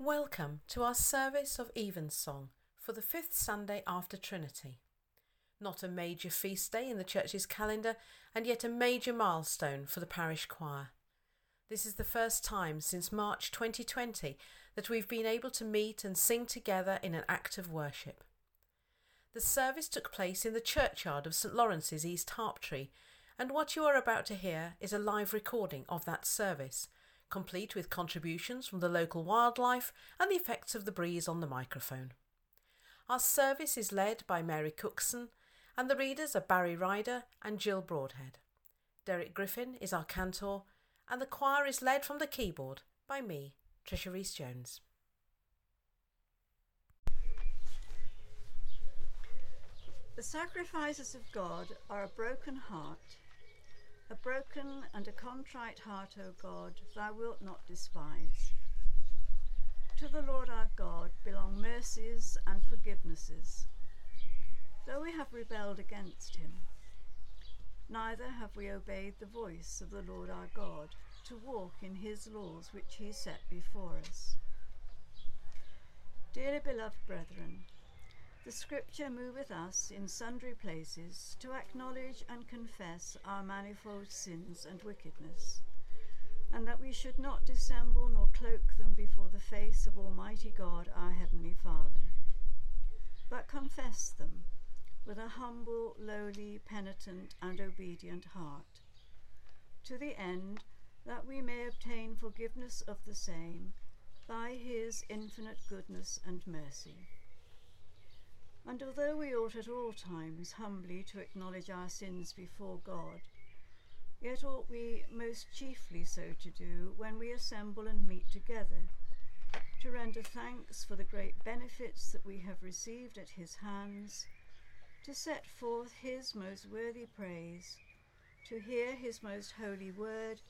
Welcome to our service of Evensong for the fifth Sunday after Trinity. Not a major feast day in the church's calendar, and yet a major milestone for the parish choir. This is the first time since March 2020 that we've been able to meet and sing together in an act of worship. The service took place in the churchyard of St Lawrence's East Harptree, and what you are about to hear is a live recording of that service complete with contributions from the local wildlife and the effects of the breeze on the microphone. Our service is led by Mary Cookson, and the readers are Barry Ryder and Jill Broadhead. Derek Griffin is our cantor, and the choir is led from the keyboard by me, Tricia Rees Jones. The sacrifices of God are a broken heart a broken and a contrite heart, O God, thou wilt not despise. To the Lord our God belong mercies and forgivenesses, though we have rebelled against him. Neither have we obeyed the voice of the Lord our God to walk in his laws which he set before us. Dearly beloved brethren, the Scripture moveth us in sundry places to acknowledge and confess our manifold sins and wickedness, and that we should not dissemble nor cloak them before the face of Almighty God our Heavenly Father, but confess them with a humble, lowly, penitent, and obedient heart, to the end that we may obtain forgiveness of the same by His infinite goodness and mercy. And although we ought at all times humbly to acknowledge our sins before God, yet ought we most chiefly so to do when we assemble and meet together, to render thanks for the great benefits that we have received at his hands, to set forth his most worthy praise, to hear his most holy word,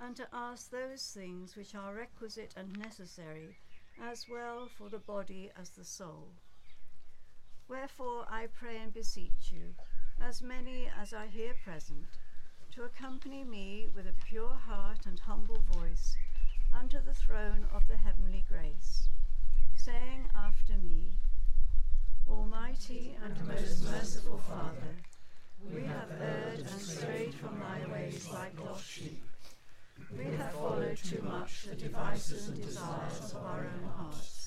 and to ask those things which are requisite and necessary, as well for the body as the soul. Wherefore I pray and beseech you, as many as are here present, to accompany me with a pure heart and humble voice unto the throne of the heavenly grace, saying after me, Almighty and most merciful Father, we have erred and strayed from thy ways like lost sheep. We have followed too much the devices and desires of our own hearts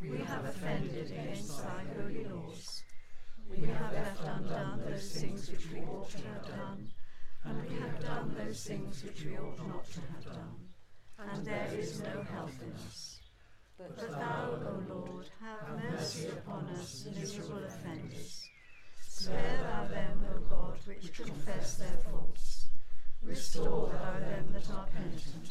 we have offended against thy holy laws. We have left undone those things which we ought to have done, and we have done those things which we ought not to have done. And there is no help in us. But thou, O Lord, have mercy upon us, miserable offenders. Spare thou them, O God, which confess their faults. Restore thou them that are penitent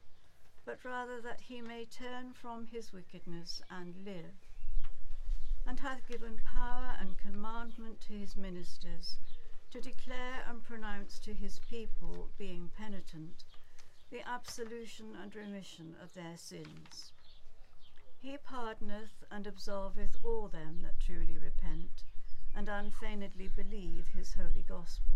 but rather that he may turn from his wickedness and live, and hath given power and commandment to his ministers to declare and pronounce to his people, being penitent, the absolution and remission of their sins. He pardoneth and absolveth all them that truly repent and unfeignedly believe his holy gospel.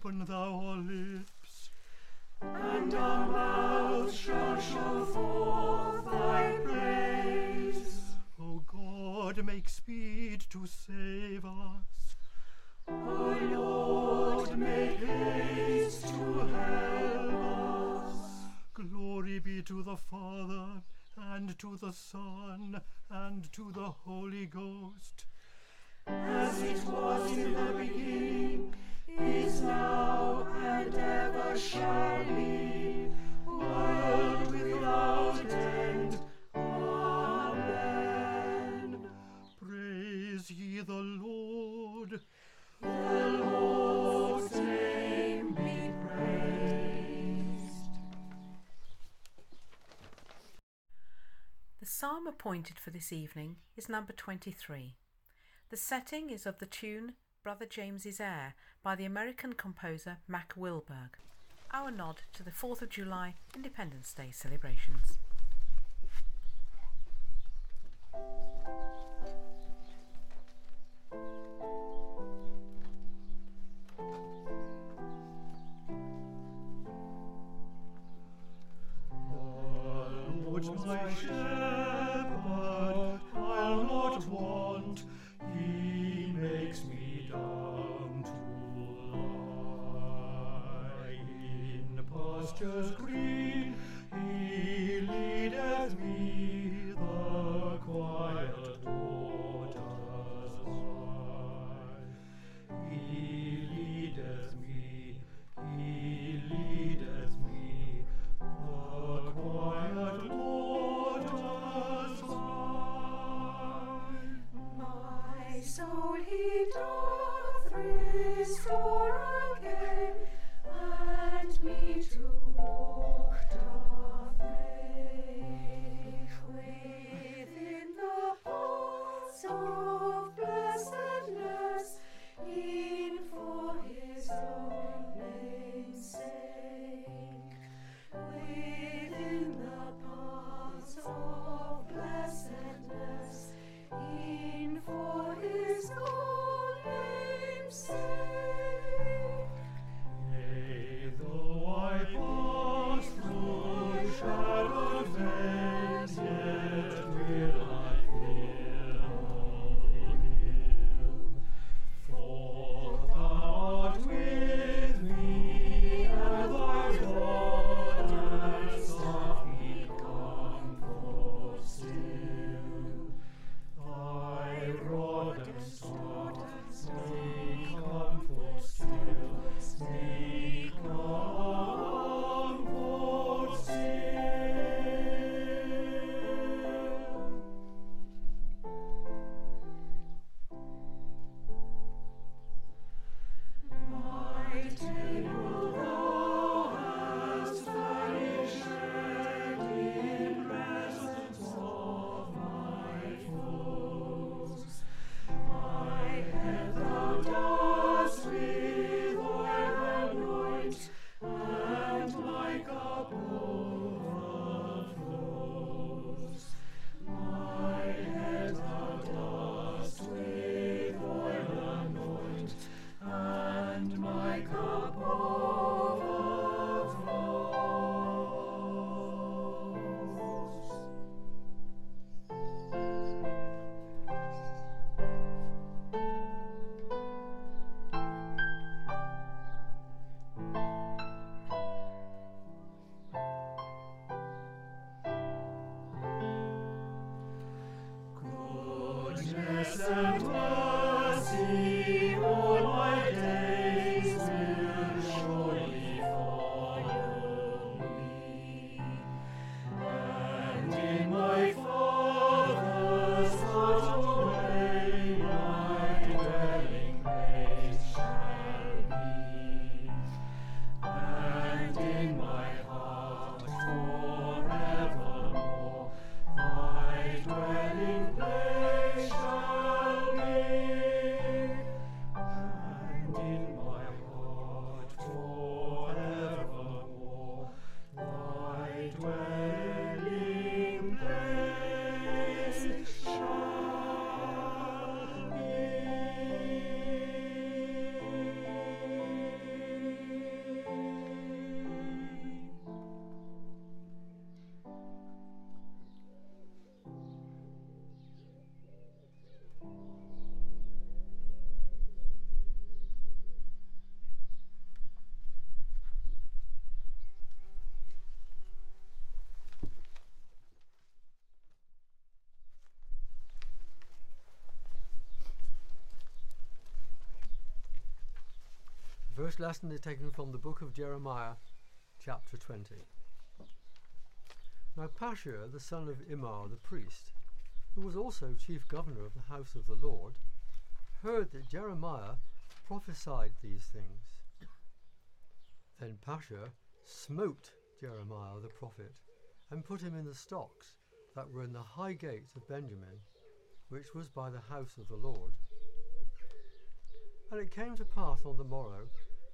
open thou our lips, and our mouths shall show forth thy praise. O God, make speed to save us. O Lord, make haste to help us. Glory be to the Father, and to the Son, and to the Holy Ghost. Appointed for this evening is number 23. The setting is of the tune Brother James's Air by the American composer Mack Wilberg. Our nod to the 4th of July Independence Day celebrations. First lesson is taken from the book of Jeremiah, chapter 20. Now Pashur, the son of Immer the priest, who was also chief governor of the house of the Lord, heard that Jeremiah prophesied these things. Then Pashur smote Jeremiah the prophet and put him in the stocks that were in the high gate of Benjamin, which was by the house of the Lord. And it came to pass on the morrow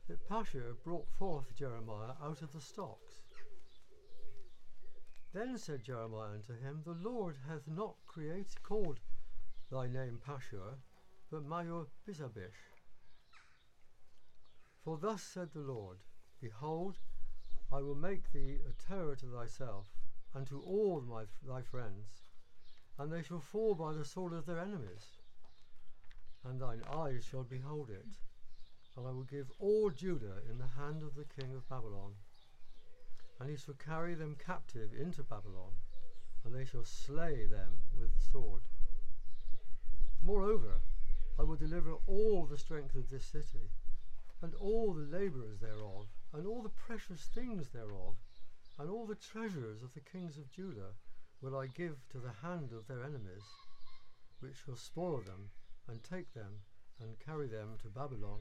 that Pashur brought forth Jeremiah out of the stocks. Then said Jeremiah unto him, The Lord hath not created called thy name Pashur, but Mayor Bizabish. For thus said the Lord, Behold, I will make thee a terror to thyself, and to all my, thy friends, and they shall fall by the sword of their enemies. And thine eyes shall behold it, and I will give all Judah in the hand of the king of Babylon. And he shall carry them captive into Babylon, and they shall slay them with the sword. Moreover, I will deliver all the strength of this city, and all the labourers thereof, and all the precious things thereof, and all the treasures of the kings of Judah will I give to the hand of their enemies, which shall spoil them, and take them, and carry them to Babylon.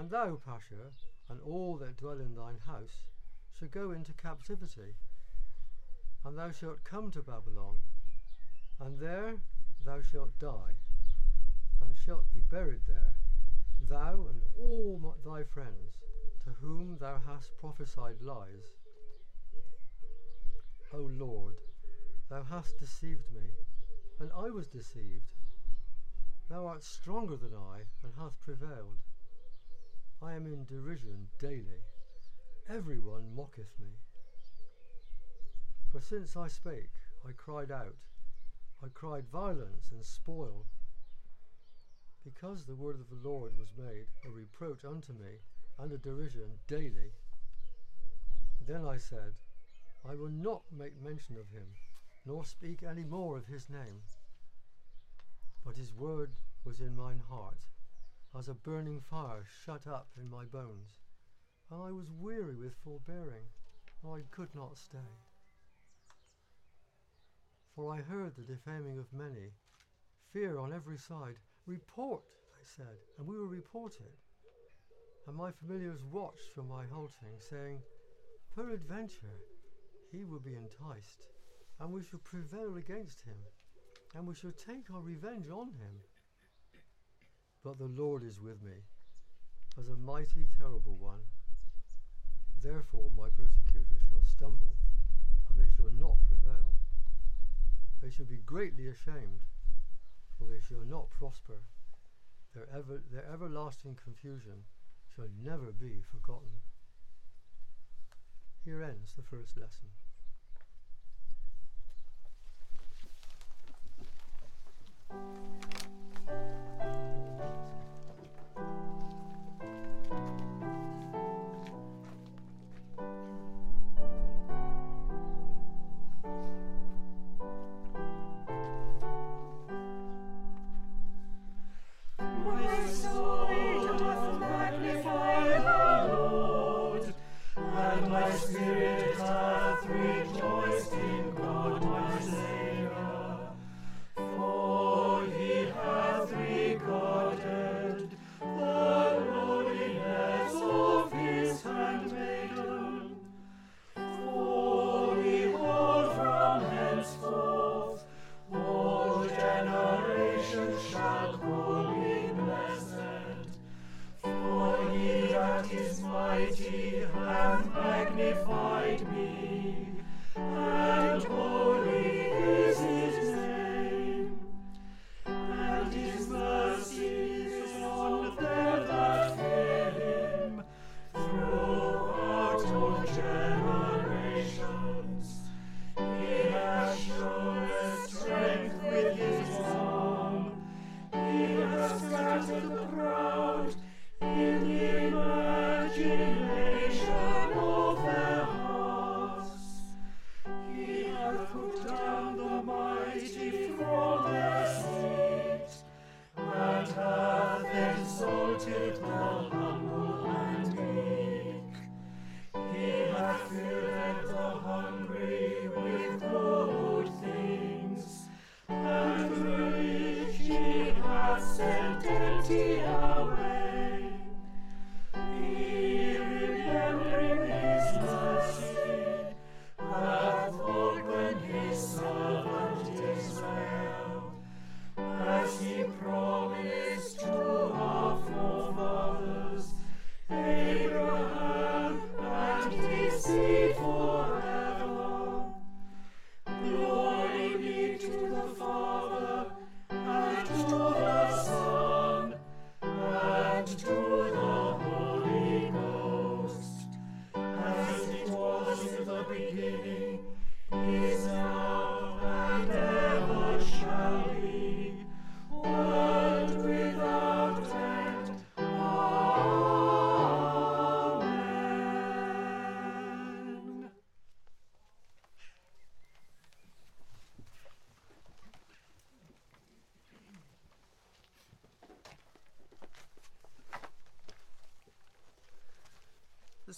And thou, Pashur, and all that dwell in thine house, shall go into captivity, and thou shalt come to Babylon, and there thou shalt die, and shalt be buried there, thou and all thy friends, to whom thou hast prophesied lies. O Lord, thou hast deceived me, and I was deceived. Thou art stronger than I, and hast prevailed. I am in derision daily. Every one mocketh me. For since I spake, I cried out. I cried violence and spoil. Because the word of the Lord was made a reproach unto me, and a derision daily. Then I said, I will not make mention of him, nor speak any more of his name. But his word was in mine heart, as a burning fire shut up in my bones, and I was weary with forbearing, and I could not stay. For I heard the defaming of many, fear on every side. Report, I said, and we will report it. And my familiars watched from my halting, saying, Peradventure he will be enticed, and we shall prevail against him, and we shall take our revenge on him. But the Lord is with me, as a mighty, terrible one. Therefore my persecutors shall stumble, and they shall not prevail. They shall be greatly ashamed, for they shall not prosper. Their, ever, their everlasting confusion shall never be forgotten. Here ends the first lesson. My te amo.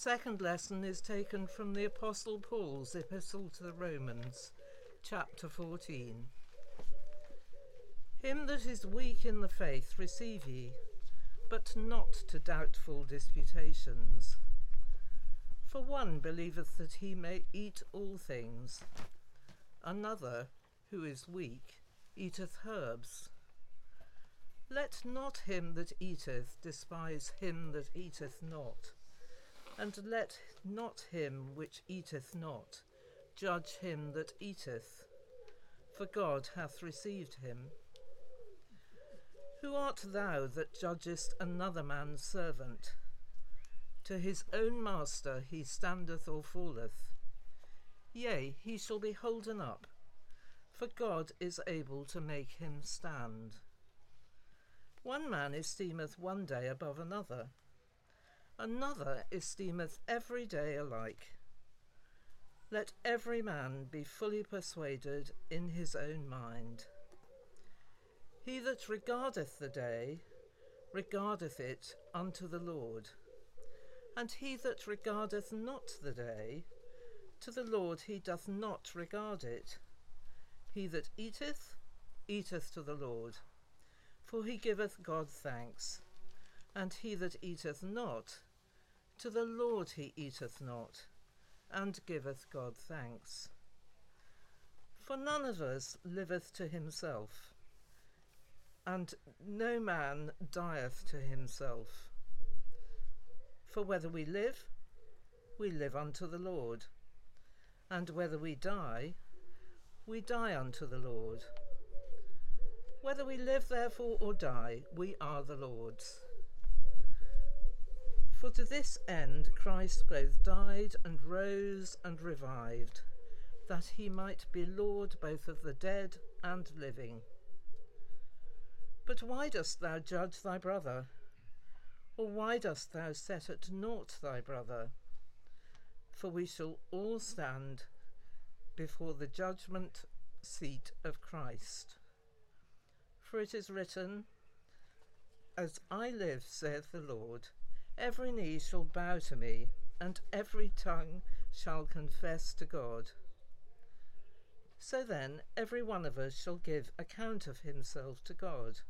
Second lesson is taken from the Apostle Paul's Epistle to the Romans, chapter 14. Him that is weak in the faith receive ye, but not to doubtful disputations. For one believeth that he may eat all things, another, who is weak, eateth herbs. Let not him that eateth despise him that eateth not, and let not him which eateth not judge him that eateth, for God hath received him. Who art thou that judgest another man's servant? To his own master he standeth or falleth. Yea, he shall be holden up, for God is able to make him stand. One man esteemeth one day above another, another esteemeth every day alike. Let every man be fully persuaded in his own mind. He that regardeth the day, regardeth it unto the Lord. And he that regardeth not the day, to the Lord he doth not regard it. He that eateth, eateth to the Lord, for he giveth God thanks. And he that eateth not, to the Lord he eateth not, and giveth God thanks. For none of us liveth to himself and no man dieth to himself. For whether we live, we live unto the Lord, and whether we die, we die unto the Lord. Whether we live therefore or die, we are the Lord's. For to this end Christ both died and rose and revived, that he might be Lord both of the dead and living. But why dost thou judge thy brother? Or why dost thou set at naught thy brother? For we shall all stand before the judgment seat of Christ. For it is written, As I live, saith the Lord, every knee shall bow to me, and every tongue shall confess to God. So then, every one of us shall give account of himself to God.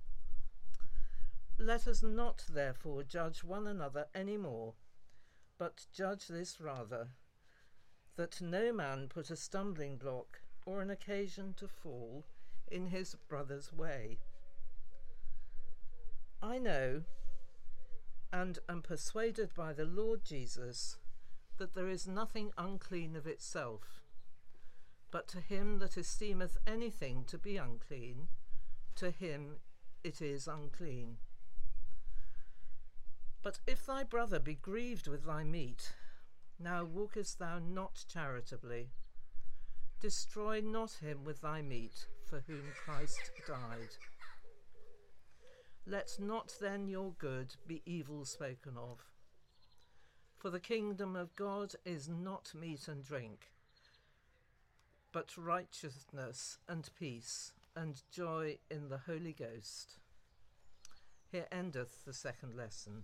Let us not therefore judge one another any more, but judge this rather, that no man put a stumbling block or an occasion to fall in his brother's way. I know and am persuaded by the Lord Jesus that there is nothing unclean of itself, but to him that esteemeth anything to be unclean, to him it is unclean. But if thy brother be grieved with thy meat, now walkest thou not charitably. Destroy not him with thy meat, for whom Christ died. Let not then your good be evil spoken of. For the kingdom of God is not meat and drink, but righteousness and peace and joy in the Holy Ghost. Here endeth the second lesson.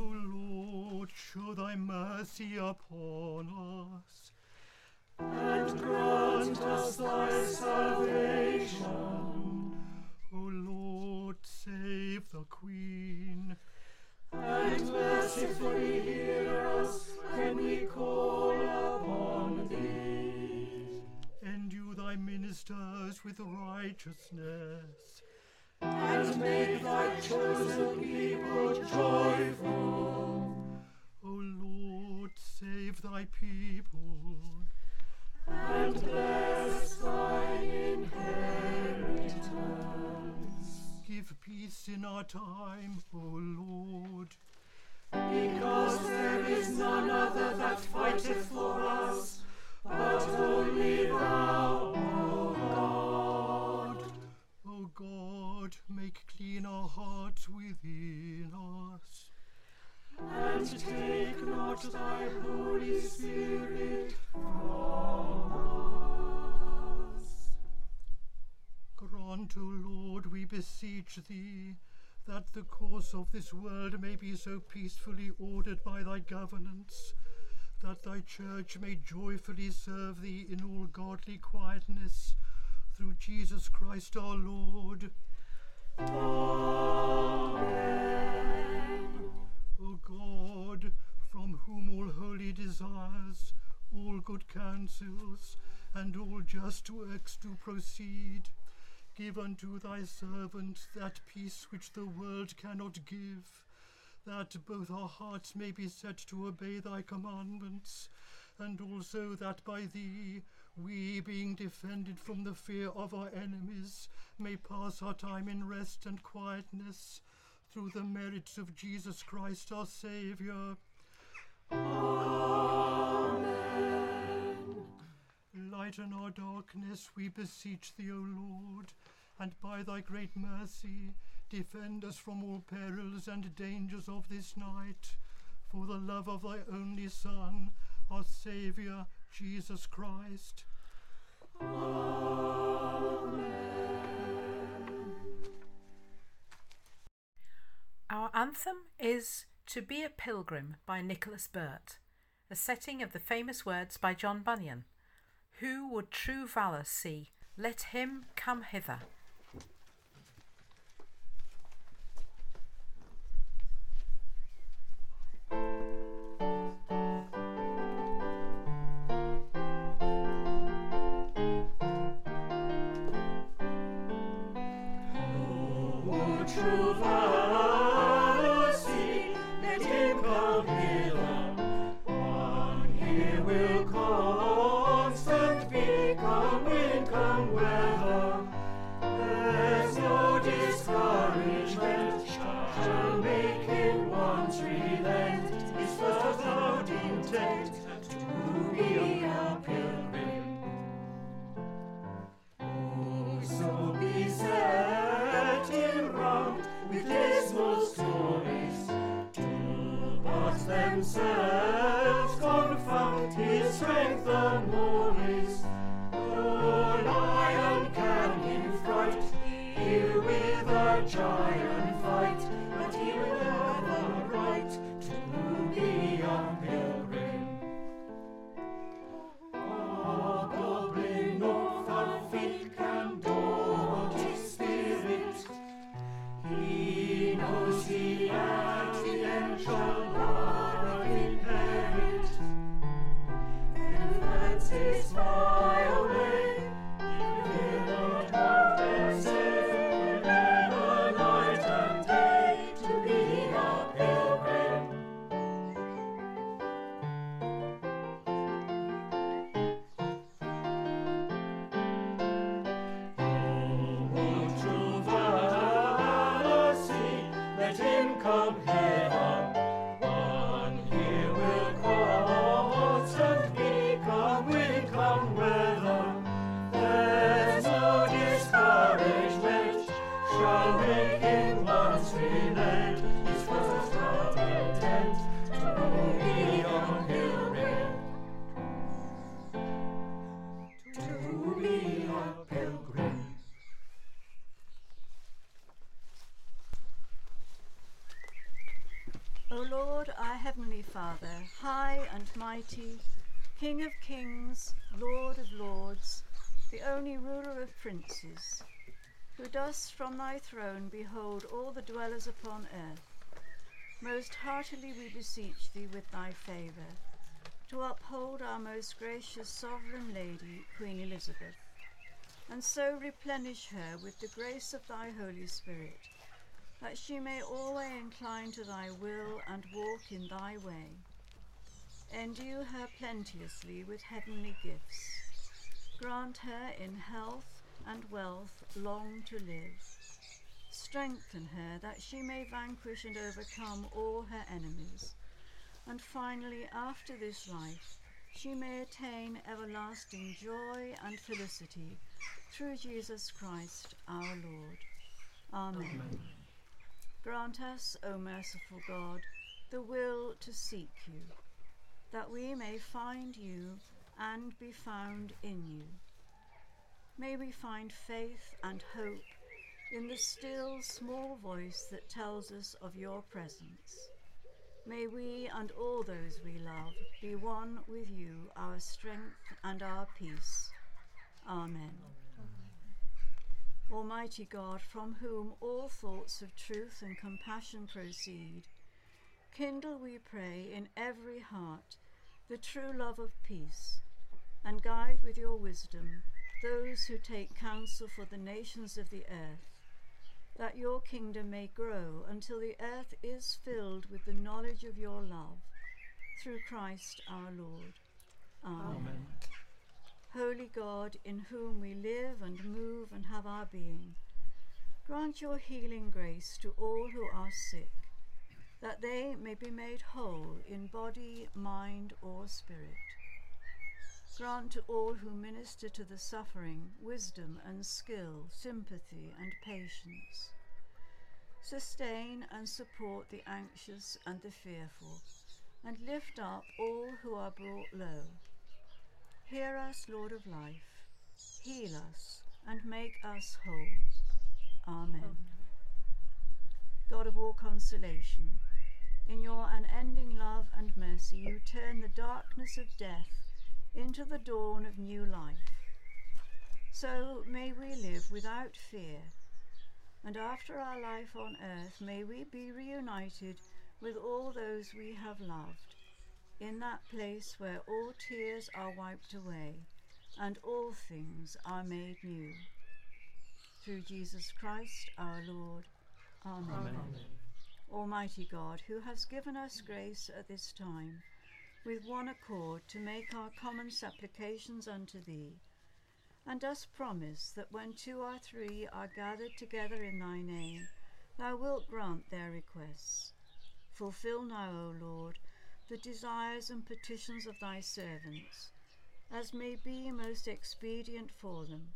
O Lord, show thy mercy upon us. And grant us thy salvation. O Lord, save the Queen. And mercifully hear us when we call upon thee. Endue thy ministers with righteousness. And make thy chosen people joyful. O Lord, save thy people. And bless thy inheritance. Give peace in our time, O Lord. Because there is none other that fighteth for beseech thee, that the course of this world may be so peacefully ordered by thy governance, that thy church may joyfully serve thee in all godly quietness, through Jesus Christ our Lord. Amen. O God, from whom all holy desires, all good counsels, and all just works do proceed, give unto thy servant that peace which the world cannot give, that both our hearts may be set to obey thy commandments, and also that by thee we, being defended from the fear of our enemies, may pass our time in rest and quietness, through the merits of Jesus Christ our Saviour. Lighten our darkness, we beseech thee, O Lord, and by thy great mercy defend us from all perils and dangers of this night, for the love of thy only Son, our Saviour, Jesus Christ. Amen. Our anthem is To Be a Pilgrim by Nicholas Burt, a setting of the famous words by John Bunyan Who would true valour see? Let him come hither. Come wind, come weather. And mighty, King of kings, Lord of lords, the only ruler of princes, who dost from thy throne behold all the dwellers upon earth, most heartily we beseech thee with thy favour, to uphold our most gracious sovereign Lady, Queen Elizabeth, and so replenish her with the grace of thy Holy Spirit that she may always incline to thy will and walk in thy way. Endue her plenteously with heavenly gifts. Grant her in health and wealth long to live. Strengthen her that she may vanquish and overcome all her enemies. And finally, after this life, she may attain everlasting joy and felicity through Jesus Christ our Lord. Amen. Grant us, O merciful God, the will to seek you, that we may find you and be found in you. May we find faith and hope in the still small voice that tells us of your presence. May we and all those we love be one with you, our strength and our peace. Amen. Almighty God, from whom all thoughts of truth and compassion proceed, kindle, we pray, in every heart the true love of peace, and guide with your wisdom those who take counsel for the nations of the earth, that your kingdom may grow until the earth is filled with the knowledge of your love, through Christ our Lord. Amen. Holy God, in whom we live and move and have our being, grant your healing grace to all who are sick, that they may be made whole in body, mind, or spirit. Grant to all who minister to the suffering wisdom and skill, sympathy and patience. Sustain and support the anxious and the fearful, and lift up all who are brought low. Hear us, Lord of life, heal us, and make us whole. Amen. God of all consolation, in your unending love and mercy, you turn the darkness of death into the dawn of new life. So may we live without fear, and after our life on earth, may we be reunited with all those we have loved in that place where all tears are wiped away and all things are made new. Through Jesus Christ our Lord. Amen. Almighty God, who has given us grace at this time, with one accord to make our common supplications unto Thee, and dost promise that when two or three are gathered together in Thy name, Thou wilt grant their requests. Fulfill now, O Lord, the desires and petitions of thy servants, as may be most expedient for them,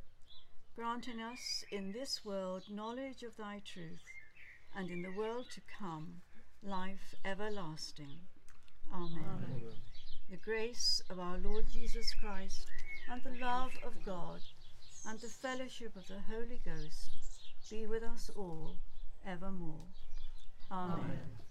granting us in this world knowledge of thy truth, and in the world to come life everlasting. Amen. The grace of our Lord Jesus Christ, and the love of God, and the fellowship of the Holy Ghost be with us all evermore. Amen. Amen.